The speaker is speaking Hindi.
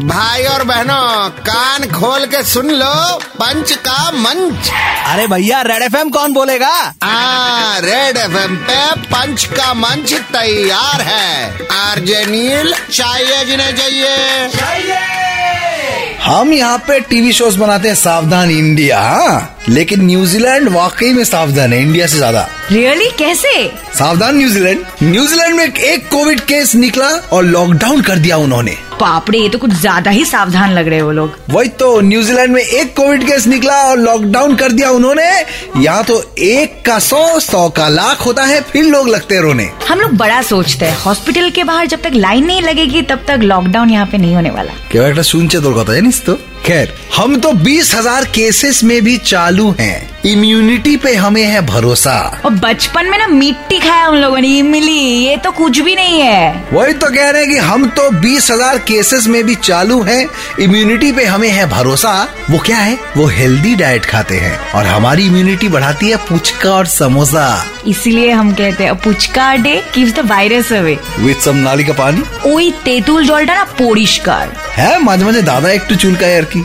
भाई और बहनों कान खोल के सुन लो पंच का मंच। अरे भैया रेड एफएम कौन बोलेगा? आ, रेड एफएम पे पंच का मंच तैयार है। आरजे नील चाहिए जिन्हें चाहिए। हम यहाँ पे टीवी शोज़ बनाते हैं सावधान इंडिया। हाँ? लेकिन न्यूजीलैंड वाकई में सावधान है इंडिया से ज़्यादा। Really really? कैसे? सावधान न्यूजीलैंड न्यूजीलैंड में एक कोविड केस निकला और लॉकडाउन कर दिया उन्होंने। बापरे ये तो कुछ ज्यादा ही सावधान लग रहे हो लोग वही तो न्यूजीलैंड में एक कोविड केस निकला और लॉकडाउन कर दिया उन्होंने यहाँ तो एक का सौ सौ का लाख होता है फिर लोग लगते हैं रोने हम लोग बड़ा सोचते हैं हॉस्पिटल के बाहर जब तक लाइन नहीं लगेगी तब तक लॉकडाउन यहाँ पे नहीं होने वाला কেউ একটা শুনছে তোর কথা জানিস তো खैर हम तो बीस हजार केसेस में भी चालू हैं इम्यूनिटी पे हमें है भरोसा। और बचपन में ना मिट्टी खाया हम लोगों ने इमली ये तो कुछ भी नहीं है। वही तो कह रहे हैं कि हम तो बीस हज़ार केसेस में भी चालू हैं। इम्यूनिटी पे हमें है भरोसा। वो क्या है? वो हेल्दी डाइट खाते हैं। और हमारी इम्यूनिटी बढ़ाती है पुचका और समोसा। इसीलिए हम कहते हैं puchka day keeps the virus away with some नाली का पानी। वही तेतुल जलटा ना कर है माझे माझे दादा एक तो टू चुलका यार की।